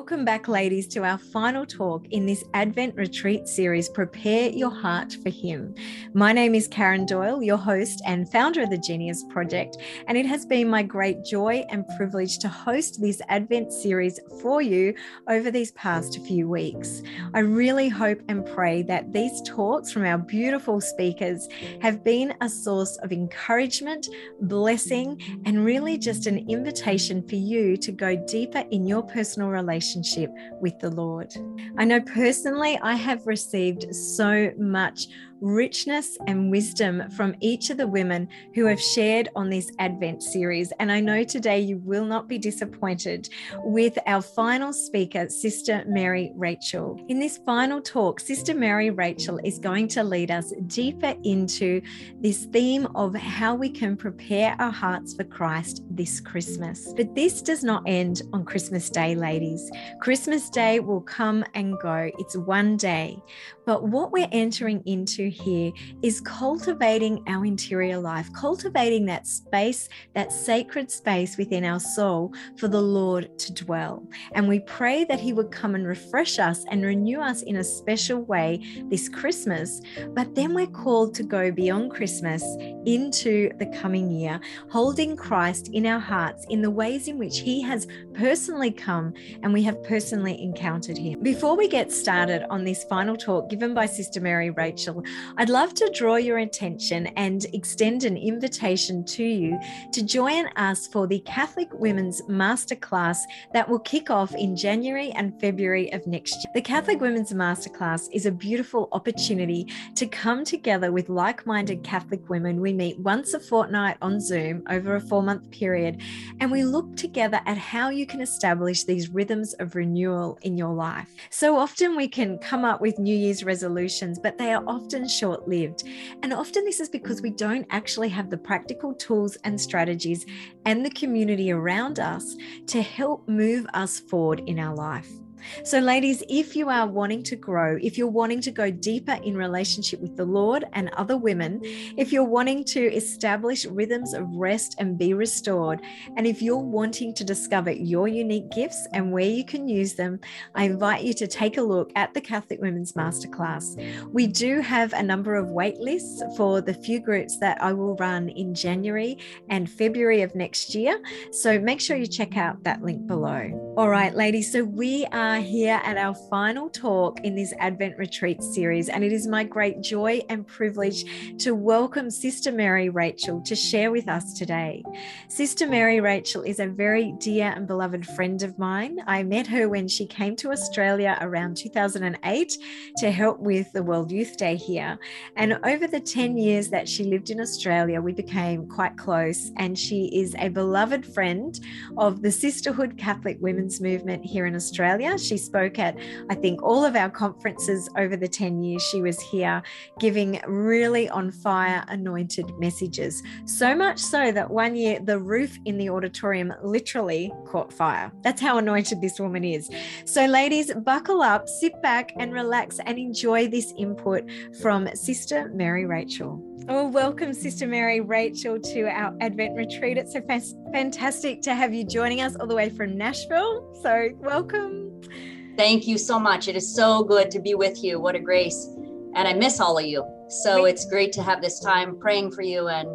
Welcome back, ladies, to our final talk in this Advent retreat series, Prepare Your Heart for Him. My name is Karen Doyle, your host and founder of the Genius Project, and it has been my great joy and privilege to host this Advent series for you over these past few weeks. I really hope and pray that these talks from our beautiful speakers have been a source of encouragement, blessing, and really just an invitation for you to go deeper in your personal relationship relationship with the Lord. I know personally, I have received so much richness and wisdom from each of the women who have shared on this Advent series. And I know today you will not be disappointed with our final speaker, Sister Mary Rachel. In this final talk, Sister Mary Rachel is going to lead us deeper into this theme of how we can prepare our hearts for Christ this Christmas. But this does not end on Christmas Day, ladies. Christmas Day will come and go, it's one day. But what we're entering into here is cultivating our interior life, cultivating that space, that sacred space within our soul for the Lord to dwell. And we pray that He would come and refresh us and renew us in a special way this Christmas. But then we're called to go beyond Christmas into the coming year, holding Christ in our hearts in the ways in which He has personally come and we have personally encountered Him. Before we get started on this final talk given by Sister Mary Rachel, I'd love to draw your attention and extend an invitation to you to join us for the Catholic Women's Masterclass that will kick off in January and February of next year. The Catholic Women's Masterclass is a beautiful opportunity to come together with like minded Catholic women. We meet once a fortnight on Zoom over a four month period, and we look together at how you can establish these rhythms of renewal in your life. So often we can come up with New Year's resolutions, but they are often short lived. And often this is because we don't actually have the practical tools and strategies and the community around us to help move us forward in our life. So, ladies, if you are wanting to grow, if you're wanting to go deeper in relationship with the Lord and other women, if you're wanting to establish rhythms of rest and be restored, and if you're wanting to discover your unique gifts and where you can use them, I invite you to take a look at the Catholic Women's Masterclass. We do have a number of wait lists for the few groups that I will run in January and February of next year. So, make sure you check out that link below. All right, ladies, so we are here at our final talk in this Advent Retreat series, and it is my great joy and privilege to welcome Sister Mary Rachel to share with us today. Sister Mary Rachel is a very dear and beloved friend of mine. I met her when she came to Australia around 2008 to help with the World Youth Day here. And over the 10 years that she lived in Australia, we became quite close, and she is a beloved friend of the Sisterhood Catholic Women's Movement here in Australia. She spoke at, I think, all of our conferences over the 10 years she was here, giving really on fire anointed messages. So much so that one year the roof in the auditorium literally caught fire. That's how anointed this woman is. So, ladies, buckle up, sit back, and relax and enjoy this input from Sister Mary Rachel. Oh, welcome, Sister Mary Rachel, to our Advent retreat. It's so fantastic to have you joining us all the way from Nashville. So, welcome. Thank you so much. It is so good to be with you. What a grace. And I miss all of you. So, it's great to have this time praying for you and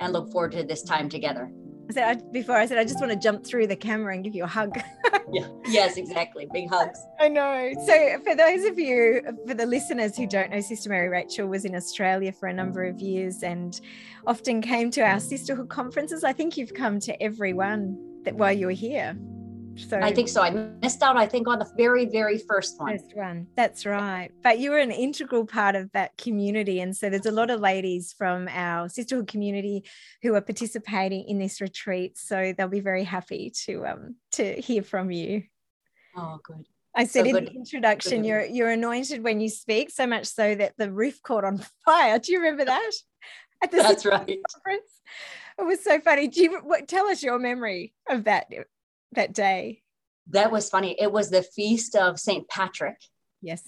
and look forward to this time together. I said I, before I said I just want to jump through the camera and give you a hug. yeah. Yes, exactly. Big hugs. I know. So for those of you, for the listeners who don't know, Sister Mary Rachel was in Australia for a number of years and often came to our sisterhood conferences. I think you've come to every one that while you were here. So I think so. I missed out, I think, on the very, very first one. First one. That's right. But you were an integral part of that community. And so there's a lot of ladies from our sisterhood community who are participating in this retreat. So they'll be very happy to um to hear from you. Oh, good. I said so in the introduction, you're you're anointed when you speak, so much so that the roof caught on fire. Do you remember that? At the That's right. Conference? It was so funny. Do you what, tell us your memory of that that day? That was funny. It was the feast of St. Patrick. Yes,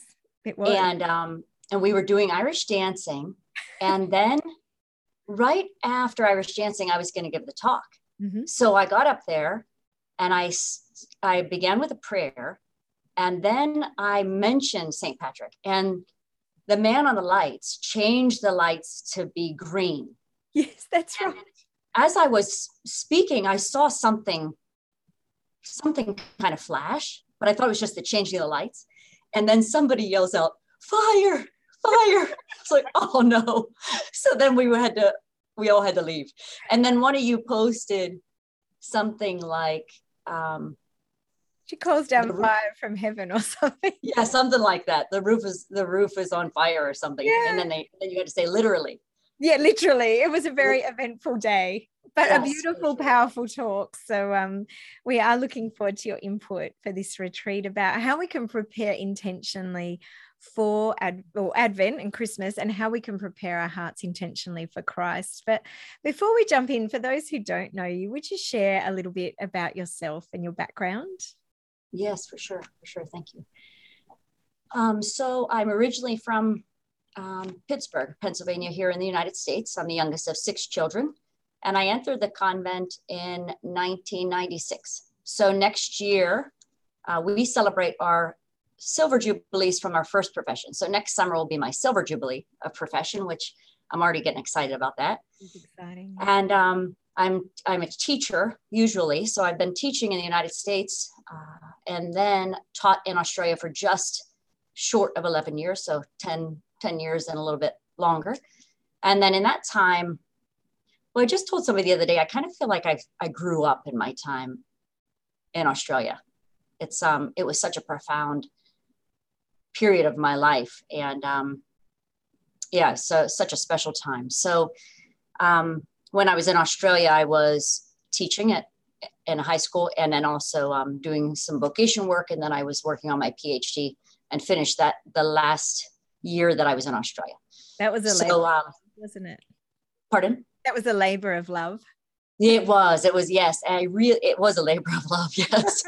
it was. And um, and we were doing Irish dancing, and then right after Irish dancing, I was going to give the talk. Mm-hmm. So I got up there, and I I began with a prayer, and then I mentioned St. Patrick, and the man on the lights changed the lights to be green. Yes, that's right. And as I was speaking, I saw something, something kind of flash, but I thought it was just the changing of the lights. And then somebody yells out, "Fire! Fire!" it's like, oh no. So then we had to, we all had to leave. And then one of you posted something like, um, she calls down fire from heaven or something. Yeah, something like that. The roof is the roof is on fire or something. Yeah. And then they then you had to say literally. Yeah, literally. It was a very eventful day, but yes, a beautiful, sure. powerful talk. So um, we are looking forward to your input for this retreat about how we can prepare intentionally for Ad- or Advent and Christmas and how we can prepare our hearts intentionally for Christ. But before we jump in, for those who don't know you, would you share a little bit about yourself and your background? Yes, for sure. For sure. Thank you. Um, so I'm originally from um, Pittsburgh, Pennsylvania, here in the United States. I'm the youngest of six children, and I entered the convent in 1996. So next year, uh, we celebrate our silver jubilees from our first profession. So next summer will be my silver jubilee of profession, which I'm already getting excited about that. That's exciting. And um, I'm I'm a teacher usually, so I've been teaching in the United States uh, and then taught in Australia for just short of 11 years, so 10 10 years and a little bit longer. And then in that time, well, I just told somebody the other day, I kind of feel like I I grew up in my time in Australia. It's um it was such a profound period of my life, and um, yeah, so such a special time. So um, when I was in Australia, I was teaching at in high school and then also um, doing some vocation work, and then I was working on my PhD and finished that the last year that I was in Australia. That was a so, um, wasn't it? Pardon? That was a labor of love. It was. It was. Yes, I really. It was a labor of love. Yes,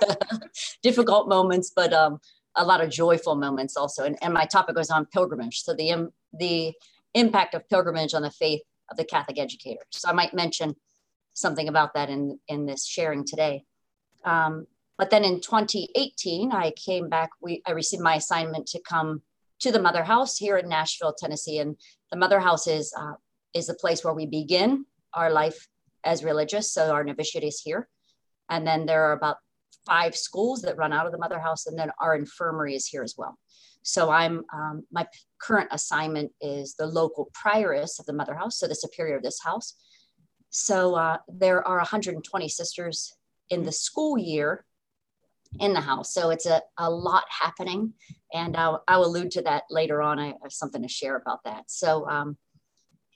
difficult moments, but um, a lot of joyful moments also. And, and my topic was on pilgrimage. So the um, the impact of pilgrimage on the faith of the Catholic educator. So I might mention something about that in in this sharing today. Um, but then in 2018, I came back. We I received my assignment to come to the Mother House here in Nashville, Tennessee, and the Mother House is uh, is the place where we begin our life as religious. So our novitiate is here, and then there are about five schools that run out of the Mother House, and then our infirmary is here as well. So I'm um, my current assignment is the local prioress of the Mother House, so the superior of this house. So uh, there are 120 sisters in the school year in the house. So it's a, a lot happening. And I'll, I'll allude to that later on. I have something to share about that. So, um,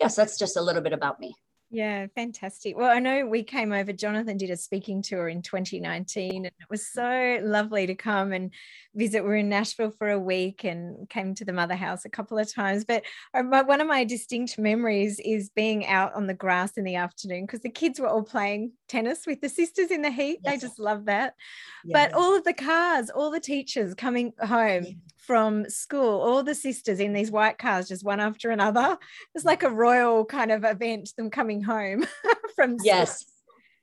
yes, that's just a little bit about me. Yeah, fantastic. Well, I know we came over, Jonathan did a speaking tour in 2019, and it was mm. so lovely to come and visit. We are in Nashville for a week and came to the mother house a couple of times. But one of my distinct memories is being out on the grass in the afternoon because the kids were all playing tennis with the sisters in the heat. Yes. They just love that. Yes. But all of the cars, all the teachers coming home from school, all the sisters in these white cars, just one after another. It's mm. like a royal kind of event, them coming home from yes,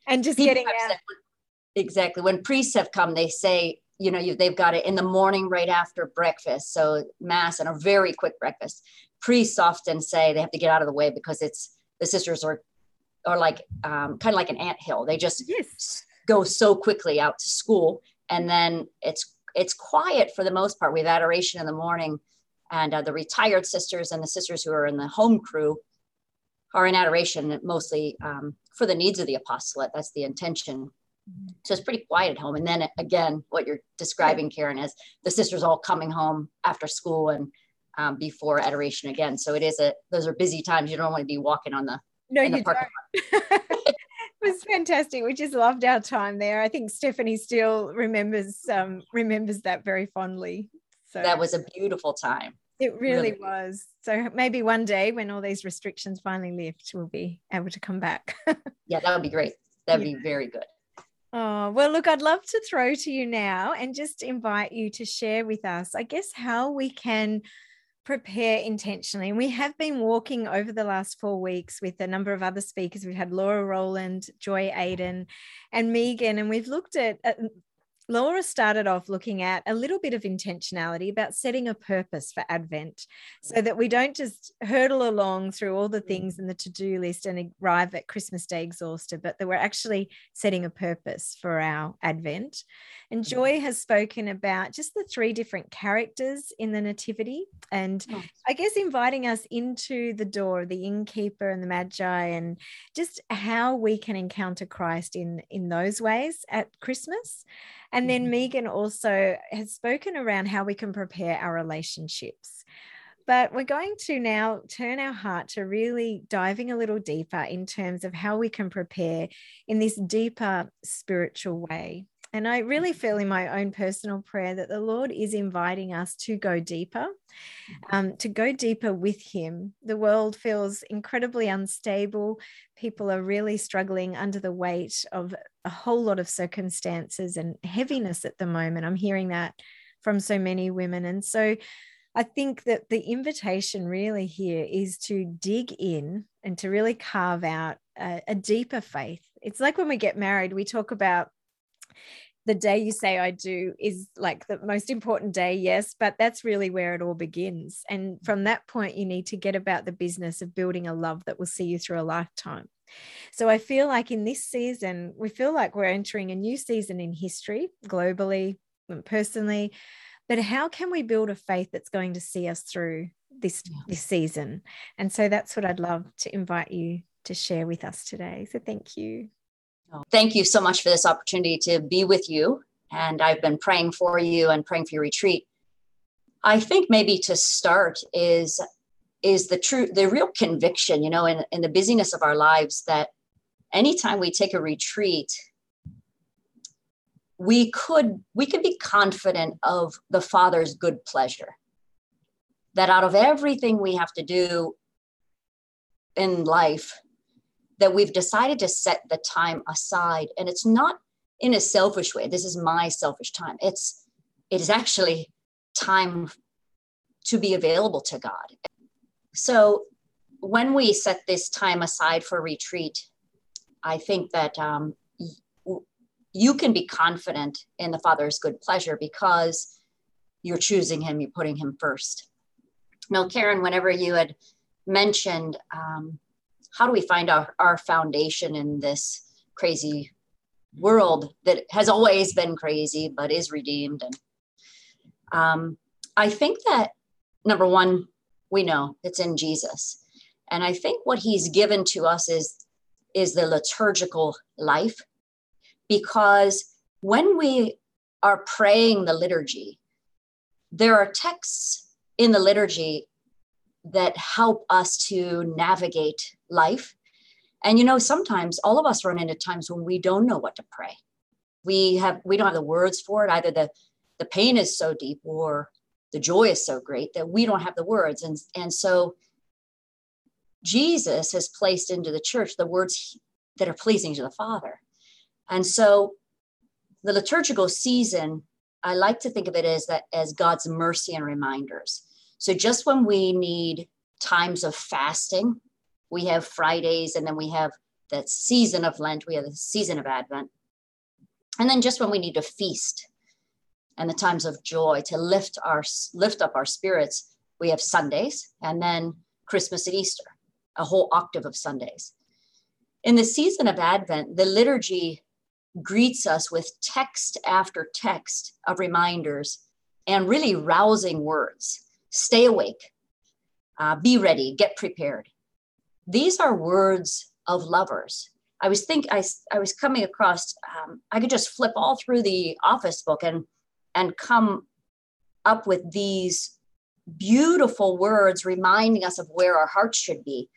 and just People getting out. exactly. When priests have come, they say, you know, you, they've got it in the morning right after breakfast. So mass and a very quick breakfast. Priests often say they have to get out of the way because it's the sisters are are like um, kind of like an ant hill. They just yes. go so quickly out to school, and then it's it's quiet for the most part. We have adoration in the morning, and uh, the retired sisters and the sisters who are in the home crew are in adoration mostly um, for the needs of the apostolate. That's the intention. So it's pretty quiet at home. And then again, what you're describing, Karen, is the sisters all coming home after school and um, before adoration again. So it is a those are busy times. You don't want to be walking on the no, you don't. It was fantastic. We just loved our time there. I think Stephanie still remembers um, remembers that very fondly. So that was a beautiful time. It really, really was. So maybe one day when all these restrictions finally lift, we'll be able to come back. yeah, that would be great. That'd yeah. be very good. Oh, well, look, I'd love to throw to you now and just invite you to share with us, I guess, how we can prepare intentionally. And we have been walking over the last four weeks with a number of other speakers. We've had Laura Rowland, Joy Aiden, and Megan, and we've looked at, at Laura started off looking at a little bit of intentionality about setting a purpose for Advent so that we don't just hurtle along through all the mm. things in the to do list and arrive at Christmas Day exhausted, but that we're actually setting a purpose for our Advent. And mm. Joy has spoken about just the three different characters in the Nativity and I guess inviting us into the door, the innkeeper and the Magi, and just how we can encounter Christ in, in those ways at Christmas. And then mm-hmm. Megan also has spoken around how we can prepare our relationships. But we're going to now turn our heart to really diving a little deeper in terms of how we can prepare in this deeper spiritual way. And I really mm-hmm. feel in my own personal prayer that the Lord is inviting us to go deeper, mm-hmm. um, to go deeper with Him. The world feels incredibly unstable. People are really struggling under the weight of a whole lot of circumstances and heaviness at the moment. I'm hearing that from so many women. And so I think that the invitation really here is to dig in and to really carve out a, a deeper faith. It's like when we get married, we talk about the day you say I do is like the most important day, yes, but that's really where it all begins. And from that point, you need to get about the business of building a love that will see you through a lifetime. So I feel like in this season, we feel like we're entering a new season in history, globally, personally. But how can we build a faith that's going to see us through this, this season? And so that's what I'd love to invite you to share with us today. So thank you. Oh, thank you so much for this opportunity to be with you. And I've been praying for you and praying for your retreat. I think maybe to start is is the true the real conviction, you know, in, in the busyness of our lives that anytime we take a retreat, we could we could be confident of the Father's good pleasure. That out of everything we have to do in life, that we've decided to set the time aside. And it's not in a selfish way. This is my selfish time. It's it is actually time to be available to god so when we set this time aside for retreat i think that um, you can be confident in the father's good pleasure because you're choosing him you're putting him first. Now karen whenever you had mentioned um, how do we find our, our foundation in this crazy world that has always been crazy but is redeemed? And um, i think that number one we know it's in jesus and i think what he's given to us is is the liturgical life because when we are praying the liturgy there are texts in the liturgy that help us to navigate life. And you know, sometimes all of us run into times when we don't know what to pray. We have we don't have the words for it. Either the the pain is so deep or the joy is so great that we don't have the words. And and so Jesus has placed into the church the words that are pleasing to the Father. And so the liturgical season, I like to think of it as that as God's mercy and reminders. So just when we need times of fasting, we have Fridays and then we have that season of Lent, we have the season of Advent. And then just when we need to feast and the times of joy to lift our lift up our spirits, we have Sundays and then Christmas and Easter, a whole octave of Sundays. In the season of Advent, the liturgy greets us with text after text of reminders and really rousing words stay awake, uh, be ready, get prepared. These are words of lovers. I was think I, I was coming across. Um, I could just flip all through the Office book and and come up with these beautiful words reminding us of where our hearts should be.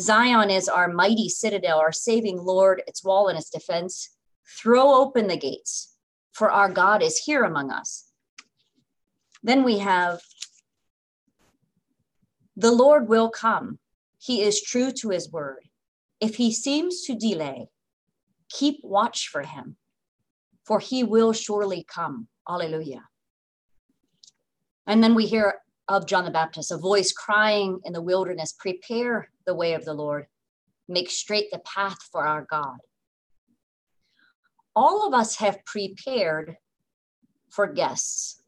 Zion is our mighty citadel, our saving Lord, its wall and its defense. Throw open the gates, for our God is here among us. Then we have the Lord will come. He is true to his word. If he seems to delay, keep watch for him, for he will surely come. Alleluia. And then we hear of John the Baptist, a voice crying in the wilderness, Prepare the way of the Lord, make straight the path for our God. All of us have prepared for guests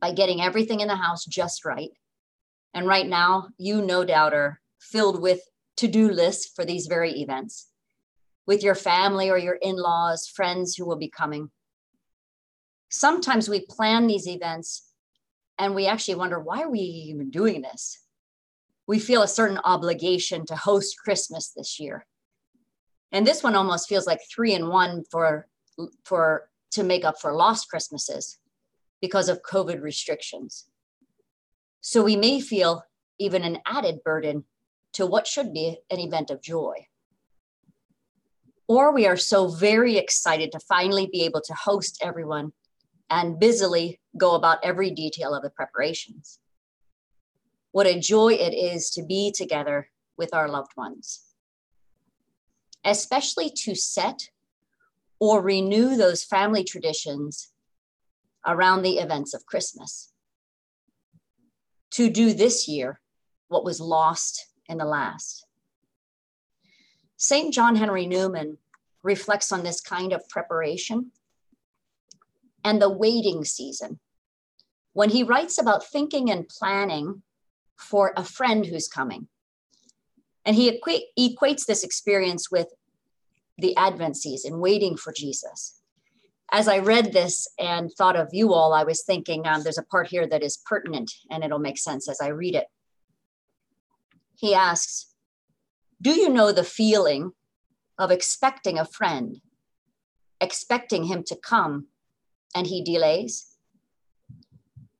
by getting everything in the house just right. And right now, you no doubt are filled with to do lists for these very events with your family or your in laws, friends who will be coming. Sometimes we plan these events and we actually wonder why are we even doing this? We feel a certain obligation to host Christmas this year. And this one almost feels like three in one for, for to make up for lost Christmases because of COVID restrictions. So we may feel even an added burden to what should be an event of joy. Or we are so very excited to finally be able to host everyone and busily go about every detail of the preparations. What a joy it is to be together with our loved ones, especially to set or renew those family traditions around the events of Christmas. To do this year what was lost in the last. St. John Henry Newman reflects on this kind of preparation and the waiting season when he writes about thinking and planning for a friend who's coming. And he equ- equates this experience with the Advent season, waiting for Jesus. As I read this and thought of you all, I was thinking um, there's a part here that is pertinent and it'll make sense as I read it. He asks, Do you know the feeling of expecting a friend, expecting him to come, and he delays?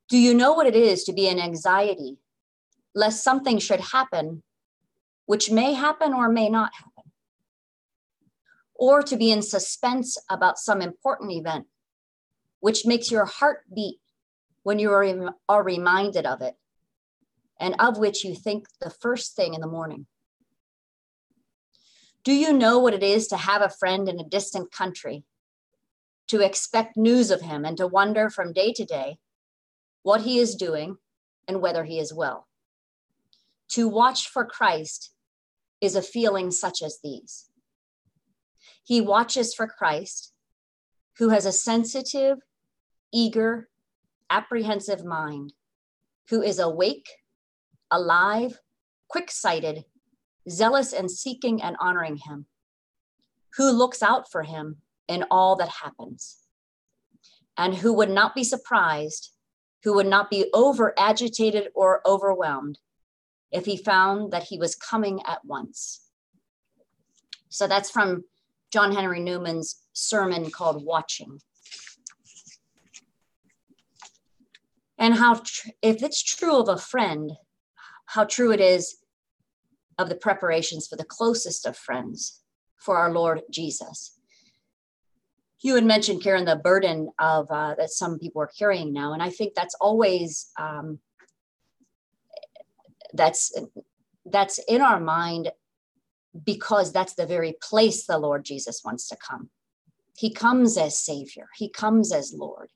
Do you know what it is to be in anxiety, lest something should happen, which may happen or may not happen? Or to be in suspense about some important event, which makes your heart beat when you are, are reminded of it and of which you think the first thing in the morning? Do you know what it is to have a friend in a distant country, to expect news of him and to wonder from day to day what he is doing and whether he is well? To watch for Christ is a feeling such as these. He watches for Christ, who has a sensitive, eager, apprehensive mind, who is awake alive, quick sighted, zealous and seeking and honoring him, who looks out for him in all that happens, and who would not be surprised, who would not be over agitated or overwhelmed if he found that he was coming at once. So that's from John Henry Newman's sermon called Watching. And how, tr- if it's true of a friend, how true it is of the preparations for the closest of friends for our Lord Jesus. You had mentioned, Karen, the burden of uh, that some people are carrying now, and I think that's always um, that's that's in our mind because that's the very place the Lord Jesus wants to come. He comes as Savior. He comes as Lord.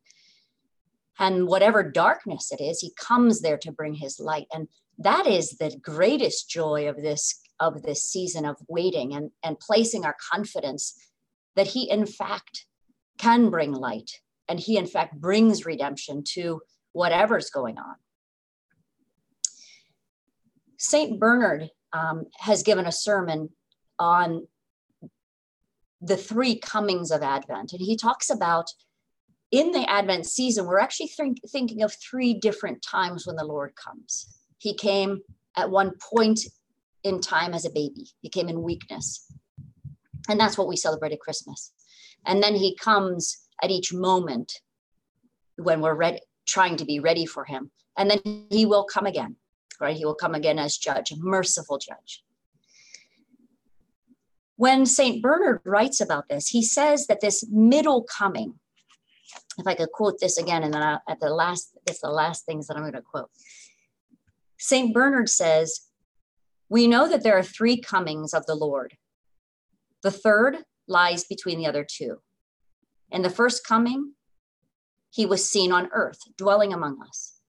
And whatever darkness it is, he comes there to bring his light. And that is the greatest joy of this of this season of waiting and, and placing our confidence that he in fact can bring light and he in fact brings redemption to whatever's going on saint bernard um, has given a sermon on the three comings of advent and he talks about in the advent season we're actually think, thinking of three different times when the lord comes he came at one point in time as a baby. He came in weakness. And that's what we celebrate at Christmas. And then he comes at each moment when we're ready, trying to be ready for him. And then he will come again, right? He will come again as judge, merciful judge. When St. Bernard writes about this, he says that this middle coming, if I could quote this again, and then I, at the last, it's the last things that I'm going to quote. St. Bernard says, We know that there are three comings of the Lord. The third lies between the other two. In the first coming, he was seen on earth, dwelling among us.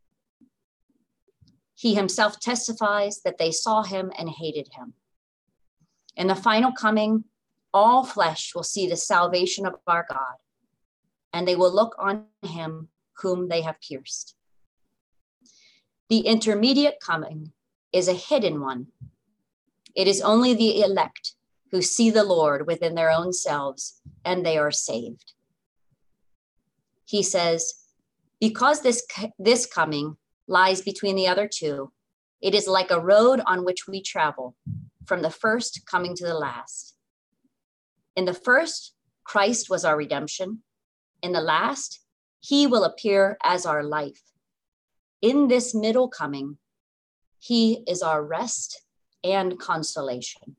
He himself testifies that they saw him and hated him. In the final coming, all flesh will see the salvation of our God, and they will look on him whom they have pierced. The intermediate coming is a hidden one. It is only the elect who see the Lord within their own selves and they are saved. He says, because this, this coming lies between the other two, it is like a road on which we travel from the first coming to the last. In the first, Christ was our redemption. In the last, he will appear as our life. In this middle coming, he is our rest and consolation.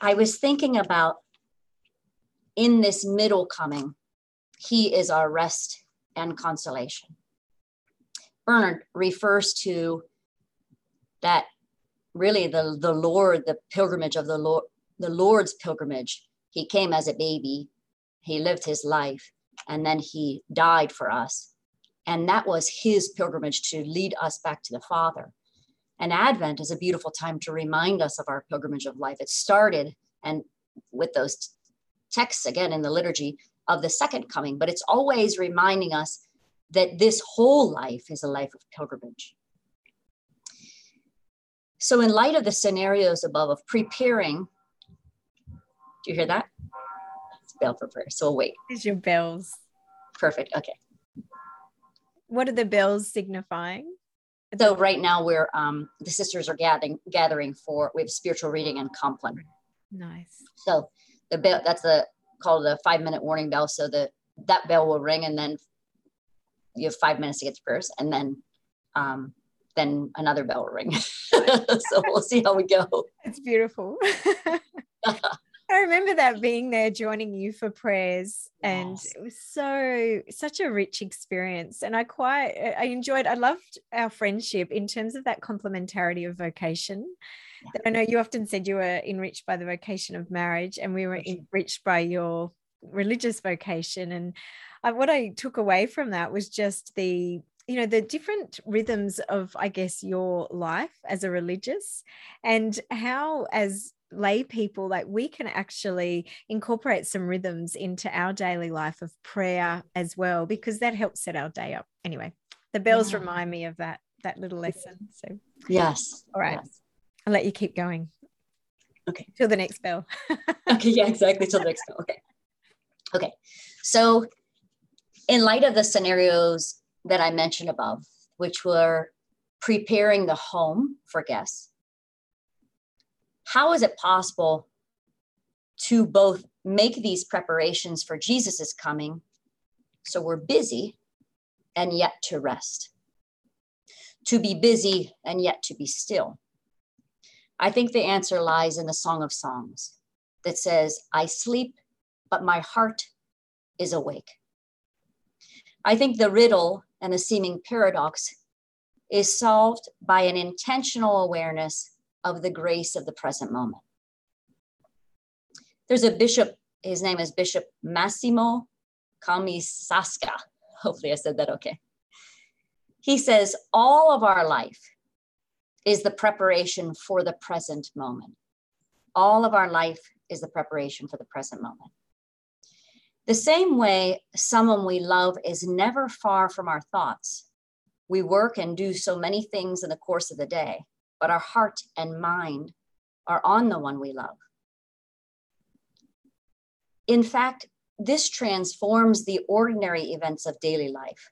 I was thinking about in this middle coming, he is our rest and consolation. Bernard refers to that really the, the Lord, the pilgrimage of the Lord, the Lord's pilgrimage. He came as a baby, he lived his life, and then he died for us. And that was his pilgrimage to lead us back to the Father. And Advent is a beautiful time to remind us of our pilgrimage of life. It started and with those texts again in the liturgy of the second coming, but it's always reminding us that this whole life is a life of pilgrimage. So, in light of the scenarios above of preparing, do you hear that? It's bell for prayer. So, we'll wait. Is your bells. Perfect. Okay. What are the bells signifying? So right now we're um, the sisters are gathering gathering for we have spiritual reading and Compline. Nice. So the bell that's the called the five minute warning bell. So the that bell will ring and then you have five minutes to get to prayers and then um, then another bell will ring. so we'll see how we go. It's beautiful. I remember that being there joining you for prayers and it was so such a rich experience and I quite I enjoyed I loved our friendship in terms of that complementarity of vocation. That I know you often said you were enriched by the vocation of marriage and we were enriched by your religious vocation and I, what I took away from that was just the you know the different rhythms of i guess your life as a religious and how as lay people like we can actually incorporate some rhythms into our daily life of prayer as well because that helps set our day up. Anyway the bells yeah. remind me of that that little lesson so. Yes. All right. Yes. i'll let you keep going. Okay. Till the next bell. Okay yeah exactly till the next bell. Okay. Okay. So in light of the scenarios that i mentioned above which were preparing the home for guests how is it possible to both make these preparations for Jesus's coming so we're busy and yet to rest? To be busy and yet to be still? I think the answer lies in the Song of Songs that says, I sleep, but my heart is awake. I think the riddle and the seeming paradox is solved by an intentional awareness of the grace of the present moment. There's a bishop, his name is Bishop Massimo Camisasca. Hopefully, I said that okay. He says, All of our life is the preparation for the present moment. All of our life is the preparation for the present moment. The same way someone we love is never far from our thoughts. We work and do so many things in the course of the day but our heart and mind are on the one we love. In fact, this transforms the ordinary events of daily life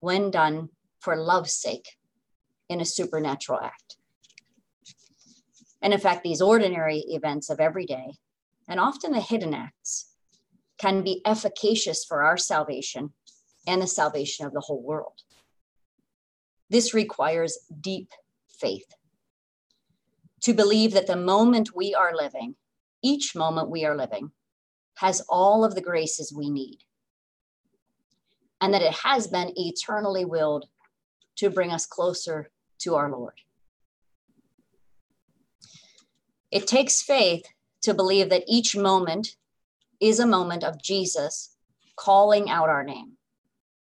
when done for love's sake in a supernatural act. And in fact, these ordinary events of every day, and often the hidden acts, can be efficacious for our salvation and the salvation of the whole world. This requires deep faith to believe that the moment we are living, each moment we are living, has all of the graces we need. And that it has been eternally willed to bring us closer to our Lord. It takes faith to believe that each moment is a moment of Jesus calling out our name,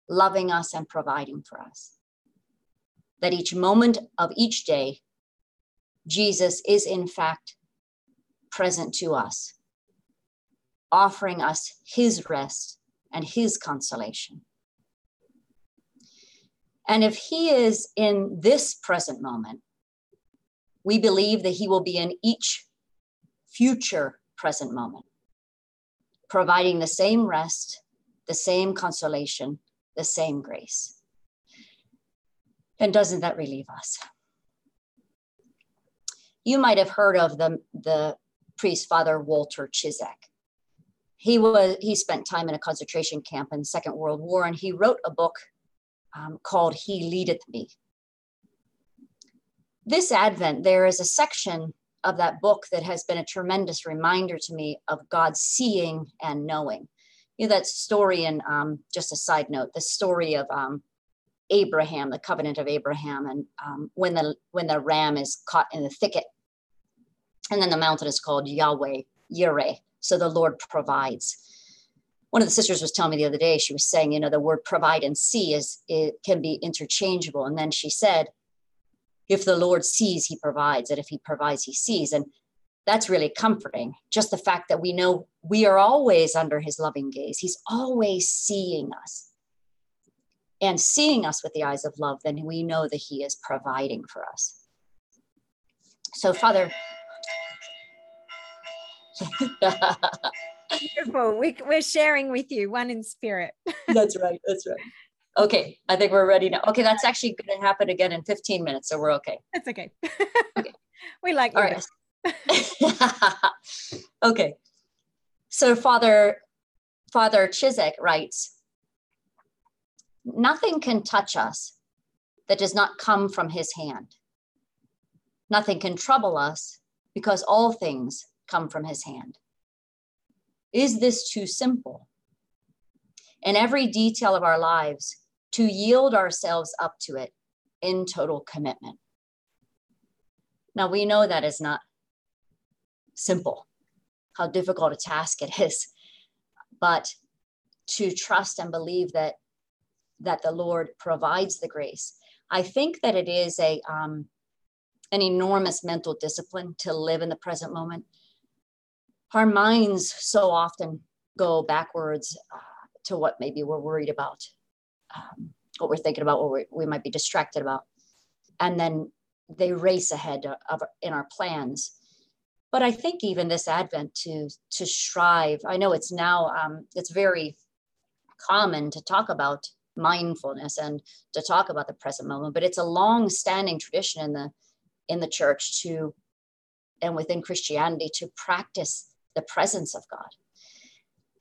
loving us and providing for us. That each moment of each day Jesus is in fact present to us, offering us his rest and his consolation. And if he is in this present moment, we believe that he will be in each future present moment, providing the same rest, the same consolation, the same grace. And doesn't that relieve us? You might have heard of the, the priest, Father Walter Ciszek. He was he spent time in a concentration camp in the Second World War, and he wrote a book um, called "He Leadeth Me." This Advent, there is a section of that book that has been a tremendous reminder to me of God seeing and knowing. You know that story, and um, just a side note, the story of um, Abraham, the covenant of Abraham, and um, when the when the ram is caught in the thicket, and then the mountain is called Yahweh Yireh, so the Lord provides. One of the sisters was telling me the other day. She was saying, you know, the word provide and see is it can be interchangeable, and then she said, if the Lord sees, He provides, and if He provides, He sees, and that's really comforting. Just the fact that we know we are always under His loving gaze. He's always seeing us and seeing us with the eyes of love, then we know that He is providing for us. So, Father, Beautiful. We, we're sharing with you, one in spirit. that's right. That's right. Okay, I think we're ready now. Okay, that's actually going to happen again in 15 minutes, so we're okay. That's okay. okay. we like you. All right. okay. So Father Father Ciszek writes, Nothing can touch us that does not come from his hand. Nothing can trouble us because all things come from his hand. Is this too simple? In every detail of our lives, to yield ourselves up to it in total commitment. Now, we know that is not simple, how difficult a task it is, but to trust and believe that that the Lord provides the grace. I think that it is a um, an enormous mental discipline to live in the present moment. Our minds so often go backwards uh, to what maybe we're worried about, um, what we're thinking about, what we, might be distracted about, and then they race ahead of, in our plans. But I think even this Advent to to strive. I know it's now um, it's very common to talk about mindfulness and to talk about the present moment but it's a long standing tradition in the in the church to and within christianity to practice the presence of god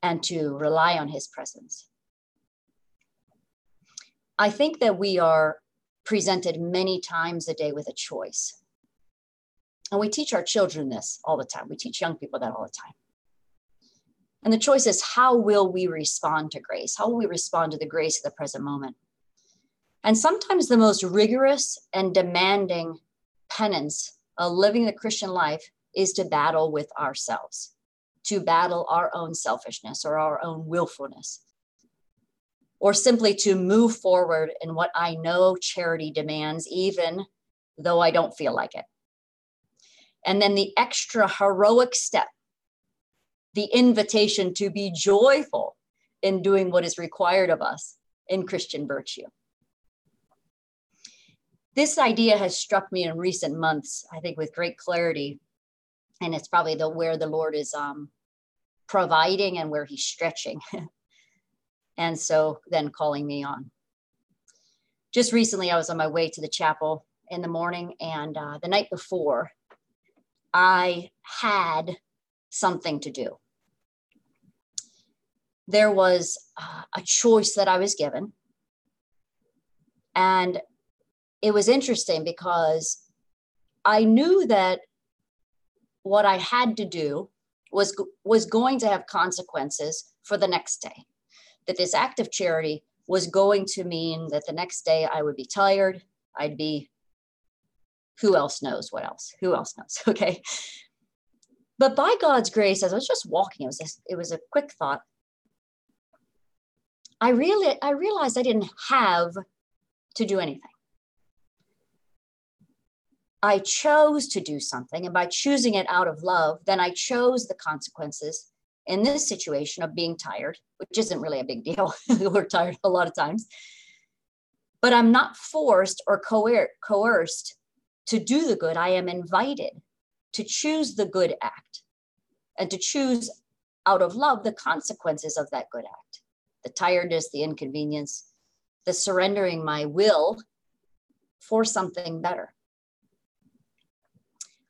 and to rely on his presence. I think that we are presented many times a day with a choice. And we teach our children this all the time. We teach young people that all the time. And the choice is how will we respond to grace? How will we respond to the grace of the present moment? And sometimes the most rigorous and demanding penance of living the Christian life is to battle with ourselves, to battle our own selfishness or our own willfulness, or simply to move forward in what I know charity demands, even though I don't feel like it. And then the extra heroic step the invitation to be joyful in doing what is required of us in Christian virtue. This idea has struck me in recent months, I think, with great clarity. And it's probably the where the Lord is um, providing and where He's stretching. and so then calling me on. Just recently, I was on my way to the chapel in the morning, and uh, the night before, I had something to do there was uh, a choice that I was given. And it was interesting because I knew that what I had to do was, was going to have consequences for the next day. That this act of charity was going to mean that the next day I would be tired, I'd be, who else knows what else? Who else knows? Okay. But by God's grace, as I was just walking, it was a, it was a quick thought. I really I realized I didn't have to do anything. I chose to do something, and by choosing it out of love, then I chose the consequences in this situation of being tired, which isn't really a big deal. We're tired a lot of times. But I'm not forced or coer- coerced to do the good. I am invited to choose the good act and to choose out of love the consequences of that good act the tiredness, the inconvenience, the surrendering my will for something better.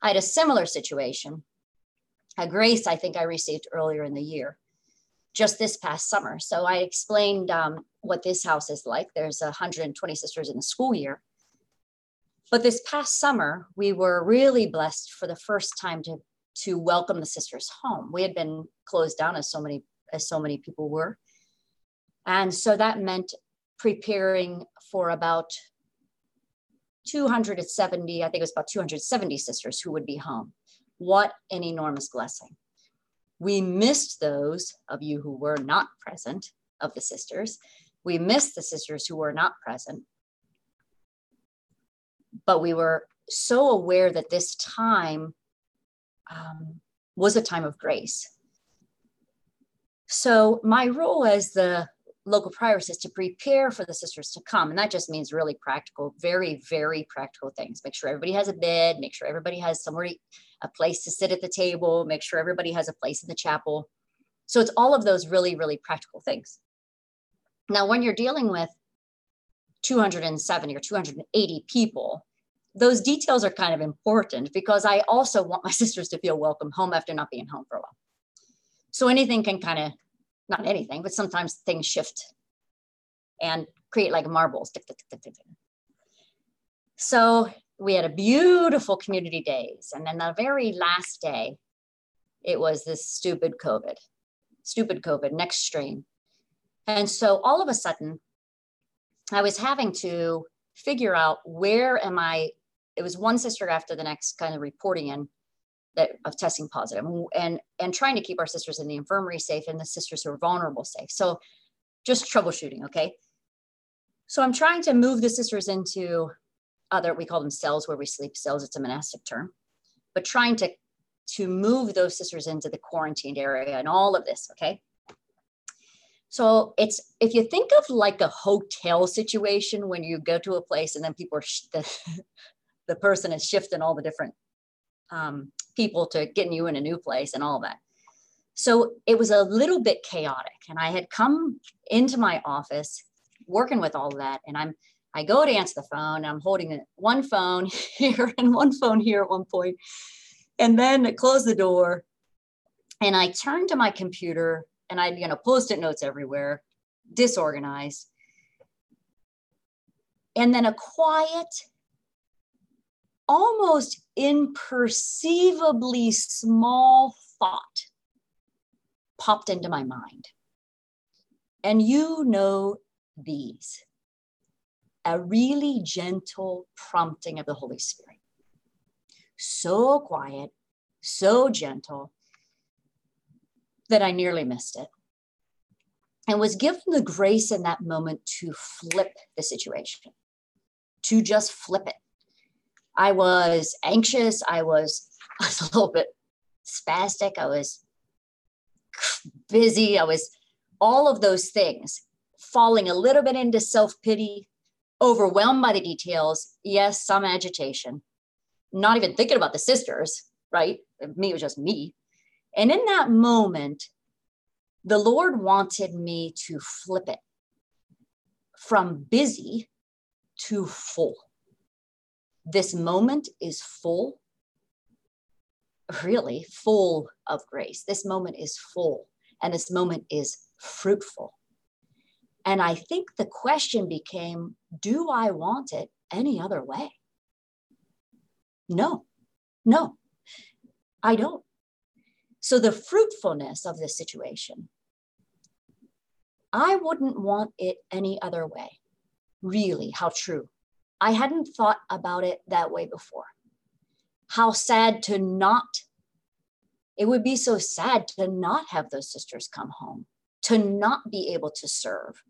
I had a similar situation, a grace I think I received earlier in the year, just this past summer. So I explained um, what this house is like. There's 120 sisters in the school year. But this past summer, we were really blessed for the first time to, to welcome the sisters home. We had been closed down as so many as so many people were. And so that meant preparing for about 270, I think it was about 270 sisters who would be home. What an enormous blessing. We missed those of you who were not present, of the sisters. We missed the sisters who were not present. But we were so aware that this time um, was a time of grace. So, my role as the local prioress to prepare for the sisters to come. And that just means really practical, very, very practical things. Make sure everybody has a bed, make sure everybody has somewhere, a place to sit at the table, make sure everybody has a place in the chapel. So it's all of those really, really practical things. Now, when you're dealing with 270 or 280 people, those details are kind of important because I also want my sisters to feel welcome home after not being home for a while. So anything can kind of not anything, but sometimes things shift and create like marbles. So we had a beautiful community days. And then the very last day, it was this stupid COVID, stupid COVID, next strain. And so all of a sudden, I was having to figure out where am I? It was one sister after the next kind of reporting in that of testing positive and and trying to keep our sisters in the infirmary safe and the sisters who are vulnerable safe. So just troubleshooting okay? So i'm trying to move the sisters into other we call them cells where we sleep cells it's a monastic term but trying to to move those sisters into the quarantined area and all of this okay? So it's if you think of like a hotel situation when you go to a place and then people are the, the person is shifting all the different um, people to getting you in a new place and all that. So it was a little bit chaotic. And I had come into my office working with all that. And I'm, I go to answer the phone. I'm holding one phone here and one phone here at one point, And then I close the door and I turn to my computer and I, you know, post-it notes everywhere, disorganized. And then a quiet almost imperceivably small thought popped into my mind. And you know these a really gentle prompting of the Holy Spirit. So quiet, so gentle that I nearly missed it. And was given the grace in that moment to flip the situation, to just flip it I was anxious. I was, I was a little bit spastic. I was busy. I was all of those things, falling a little bit into self pity, overwhelmed by the details. Yes, some agitation, not even thinking about the sisters, right? Me, it was just me. And in that moment, the Lord wanted me to flip it from busy to full this moment is full, really full of grace. This moment is full, and this moment is fruitful. And I think the question became do I want it any other way? No, no, I don't. So the fruitfulness of this situation, I wouldn't want it any other way. Really, how true. I hadn't thought about it that way before. How sad to not, it would be so sad to not have those sisters come home, to not be able to serve,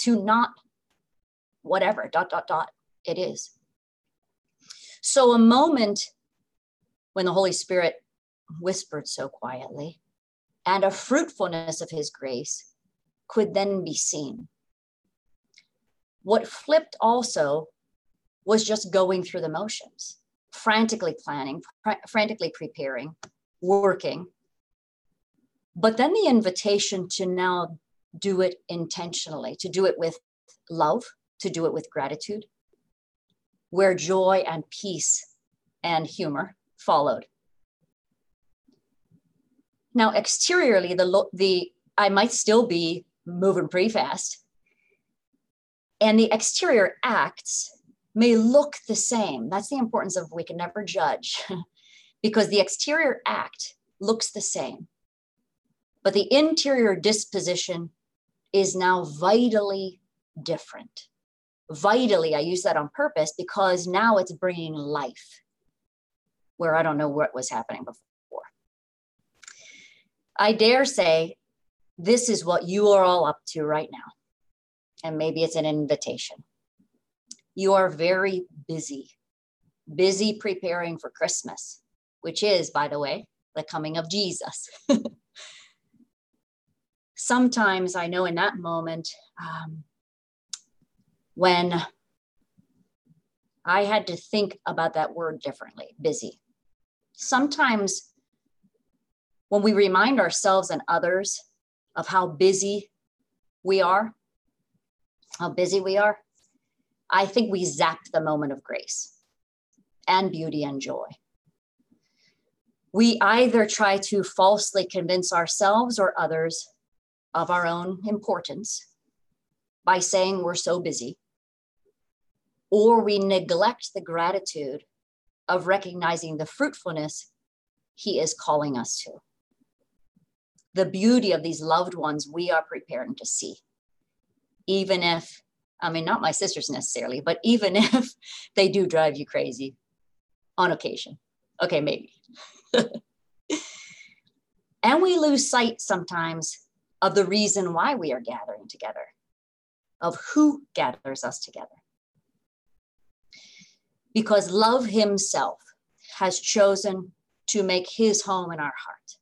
to not whatever, dot, dot, dot, it is. So, a moment when the Holy Spirit whispered so quietly, and a fruitfulness of his grace could then be seen. What flipped also was just going through the motions, frantically planning, fr- frantically preparing, working. But then the invitation to now do it intentionally, to do it with love, to do it with gratitude, where joy and peace and humor followed. Now, exteriorly, the, the I might still be moving pretty fast, and the exterior acts may look the same. That's the importance of we can never judge because the exterior act looks the same. But the interior disposition is now vitally different. Vitally, I use that on purpose because now it's bringing life where I don't know what was happening before. I dare say this is what you are all up to right now. And maybe it's an invitation. You are very busy, busy preparing for Christmas, which is, by the way, the coming of Jesus. Sometimes I know in that moment um, when I had to think about that word differently busy. Sometimes when we remind ourselves and others of how busy we are, how busy we are, I think we zap the moment of grace and beauty and joy. We either try to falsely convince ourselves or others of our own importance by saying we're so busy, or we neglect the gratitude of recognizing the fruitfulness He is calling us to. The beauty of these loved ones we are preparing to see, even if I mean, not my sisters necessarily, but even if they do drive you crazy on occasion. Okay, maybe. and we lose sight sometimes of the reason why we are gathering together, of who gathers us together. Because love himself has chosen to make his home in our heart.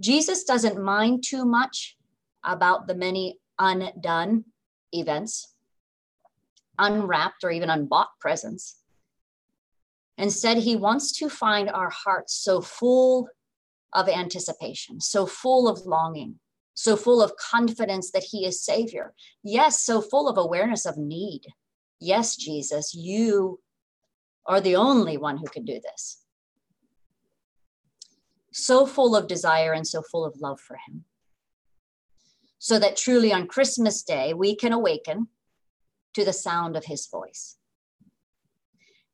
Jesus doesn't mind too much about the many undone events, unwrapped or even unbought presents. Instead, he wants to find our hearts so full of anticipation, so full of longing, so full of confidence that he is Savior. Yes, so full of awareness of need. Yes, Jesus, you are the only one who can do this. So full of desire and so full of love for him so that truly on Christmas Day we can awaken to the sound of his voice.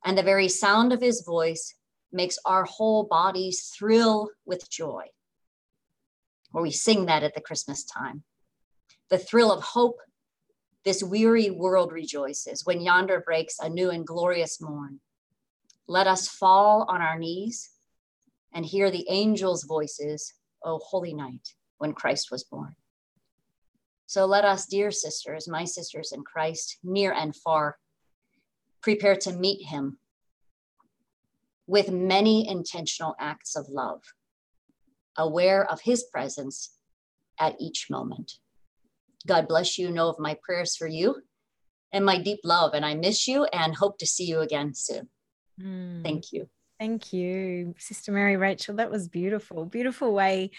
And the very sound of his voice makes our whole bodies thrill with joy. Or we sing that at the Christmas time. The thrill of hope, this weary world rejoices when yonder breaks a new and glorious morn. Let us fall on our knees and hear the angels' voices, O holy night, when Christ was born. So let us, dear sisters, my sisters in Christ, near and far, prepare to meet him with many intentional acts of love, aware of his presence at each moment. God bless you. Know of my prayers for you and my deep love. And I miss you and hope to see you again soon. Mm. Thank you. Thank you, Sister Mary Rachel. That was beautiful. Beautiful way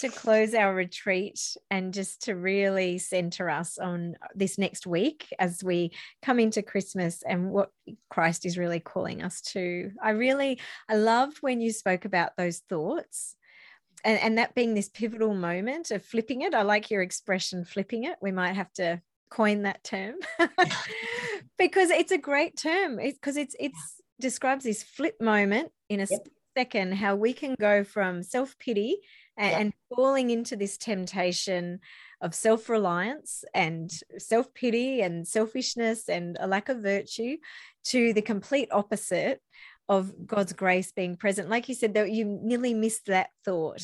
to close our retreat and just to really center us on this next week as we come into Christmas and what Christ is really calling us to. I really, I loved when you spoke about those thoughts. And, and that being this pivotal moment of flipping it. I like your expression, flipping it. We might have to coin that term because it's a great term because it's, it's it's describes this flip moment in a yep. second how we can go from self-pity and, yeah. and falling into this temptation of self reliance and self pity and selfishness and a lack of virtue to the complete opposite of God's grace being present. Like you said, that you nearly missed that thought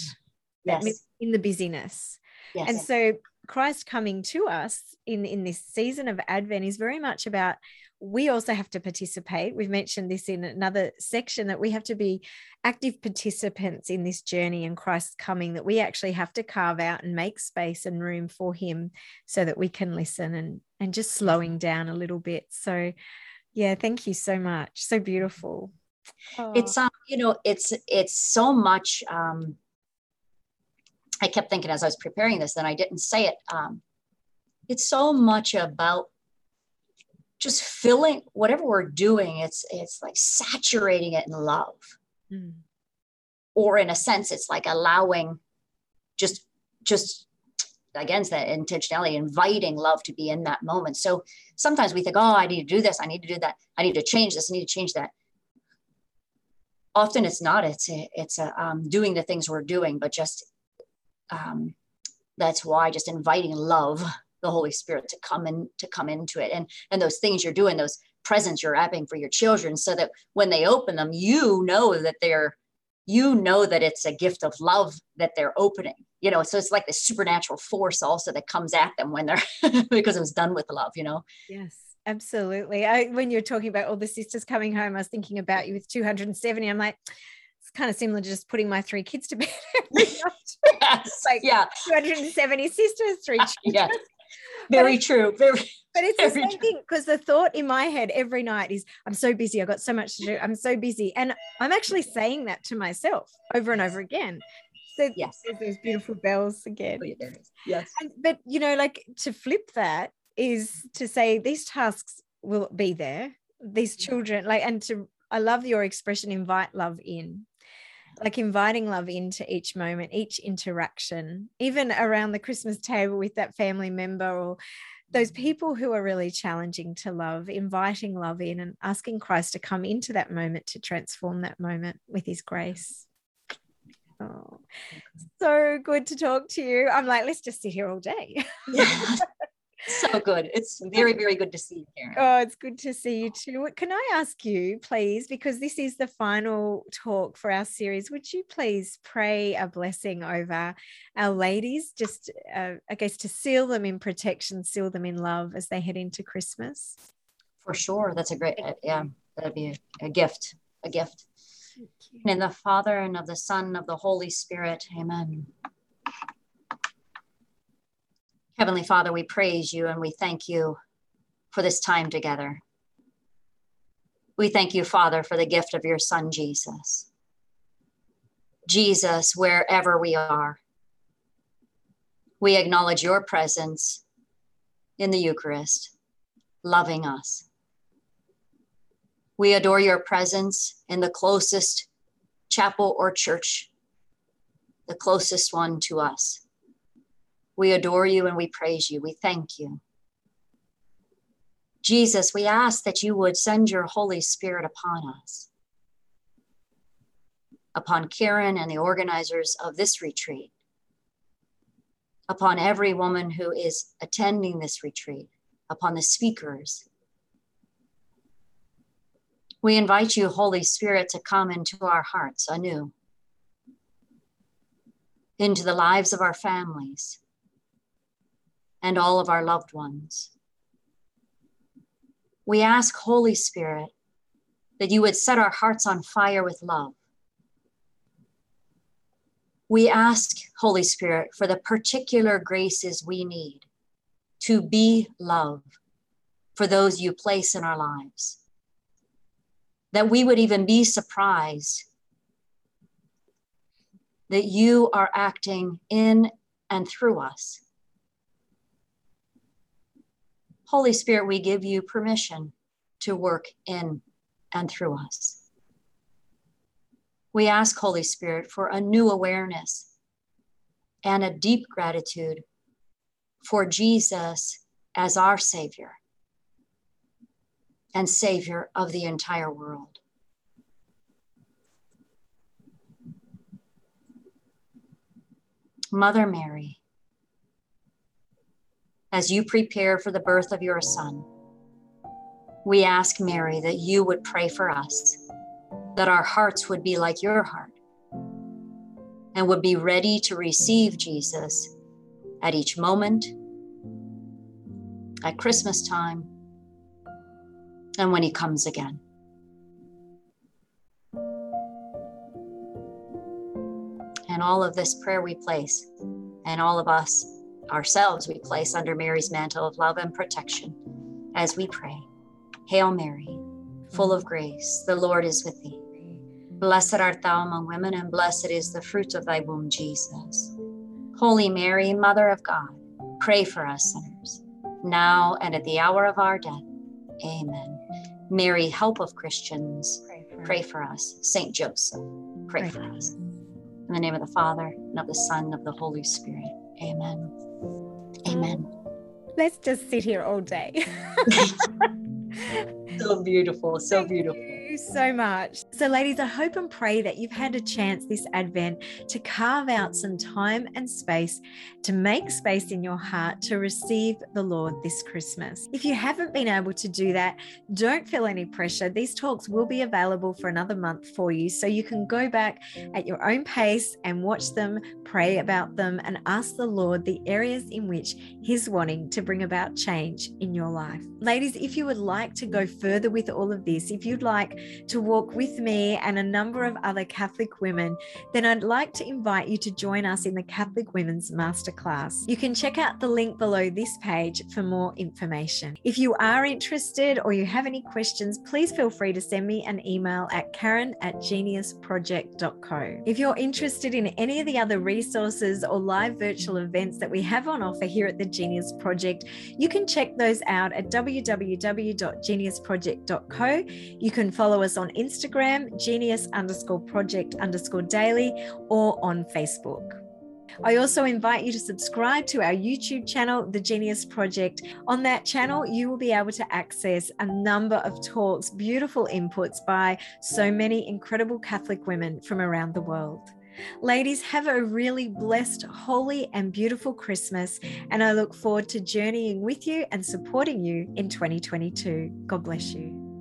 yes. in the busyness. Yes. And so Christ coming to us in, in this season of Advent is very much about we also have to participate. We've mentioned this in another section that we have to be active participants in this journey and Christ's coming, that we actually have to carve out and make space and room for Him so that we can listen and, and just slowing down a little bit. So, yeah, thank you so much. So beautiful. Oh. It's, um, you know, it's, it's so much, um, I kept thinking as I was preparing this, and I didn't say it. Um, it's so much about just filling whatever we're doing it's it's like saturating it in love. Mm. or in a sense it's like allowing just just against that intentionality inviting love to be in that moment. So sometimes we think oh i need to do this. I need to do that. I need to change this. I need to change that. Often it's not. It's a, it's a, um, doing the things we're doing but just um, that's why just inviting love the Holy Spirit to come in to come into it. And and those things you're doing, those presents you're wrapping for your children, so that when they open them, you know that they're you know that it's a gift of love that they're opening. You know, so it's like the supernatural force also that comes at them when they're because it was done with love, you know. Yes. Absolutely. I, when you're talking about all the sisters coming home, I was thinking about you with 270. I'm like, it's kind of similar to just putting my three kids to bed. yes. like yeah. 270 sisters, three children. yes very true. Very. But it's the same true. thing because the thought in my head every night is, I'm so busy. I've got so much to do. I'm so busy. And I'm actually saying that to myself over and over again. So yes, there's those beautiful bells again. Oh, yeah, yes. And, but you know, like to flip that is to say these tasks will be there. These mm-hmm. children, like, and to I love your expression, invite love in like inviting love into each moment, each interaction, even around the Christmas table with that family member or those mm. people who are really challenging to love, inviting love in and asking Christ to come into that moment to transform that moment with his grace. Oh, so good to talk to you. I'm like, let's just sit here all day. so good. It's very, very good to see you, Karen. Oh, it's good to see you too. Can I ask you, please, because this is the final talk for our series, would you please pray a blessing over our ladies, just, uh, I guess, to seal them in protection, seal them in love as they head into Christmas? For sure. That's a great, uh, yeah, that'd be a, a gift, a gift. In the Father and of the Son of the Holy Spirit. Amen. Heavenly Father, we praise you and we thank you for this time together. We thank you, Father, for the gift of your Son, Jesus. Jesus, wherever we are, we acknowledge your presence in the Eucharist, loving us. We adore your presence in the closest chapel or church, the closest one to us. We adore you and we praise you. We thank you. Jesus, we ask that you would send your Holy Spirit upon us, upon Karen and the organizers of this retreat, upon every woman who is attending this retreat, upon the speakers. We invite you, Holy Spirit, to come into our hearts anew, into the lives of our families, and all of our loved ones. We ask, Holy Spirit, that you would set our hearts on fire with love. We ask, Holy Spirit, for the particular graces we need to be love for those you place in our lives. That we would even be surprised that you are acting in and through us Holy Spirit, we give you permission to work in and through us. We ask, Holy Spirit, for a new awareness and a deep gratitude for Jesus as our Savior and Savior of the entire world. Mother Mary, as you prepare for the birth of your son. We ask, Mary, that you would pray for us, that our hearts would be like your heart and would be ready to receive Jesus at each moment, at Christmas time, and when he comes again. And all of this prayer we place, and all of us ourselves we place under Mary's mantle of love and protection as we pray. Hail Mary, full of grace, the Lord is with thee. Blessed art thou among women, and blessed is the fruit of thy womb, Jesus. Holy Mary, Mother of God, pray for us sinners, now and at the hour of our death. Amen. Mary, help of Christians, pray for, pray for us. Saint Joseph, pray, pray for us. In the name of the Father, and of the Son, and of the Holy Spirit. Amen. Amen. Let's just sit here all day. so beautiful, so beautiful you so much. So, ladies, I hope and pray that you've had a chance this Advent to carve out some time and space to make space in your heart to receive the Lord this Christmas. If you haven't been able to do that, don't feel any pressure. These talks will be available for another month for you. So you can go back at your own pace and watch them, pray about them, and ask the Lord the areas in which He's wanting to bring about change in your life. Ladies, if you would like to go further with all of this, if you'd like to walk with me and a number of other Catholic women, then I'd like to invite you to join us in the Catholic Women's Masterclass. You can check out the link below this page for more information. If you are interested or you have any questions, please feel free to send me an email at karen at geniusproject.co. If you're interested in any of the other resources or live virtual events that we have on offer here at the Genius Project, you can check those out at www.geniusproject.co. You can follow follow us on Instagram, genius underscore project underscore daily, or on Facebook. I also invite you to subscribe to our YouTube channel, The Genius Project. On that channel, you will be able to access a number of talks, beautiful inputs by so many incredible Catholic women from around the world. Ladies, have a really blessed, holy, and beautiful Christmas. And I look forward to journeying with you and supporting you in 2022. God bless you.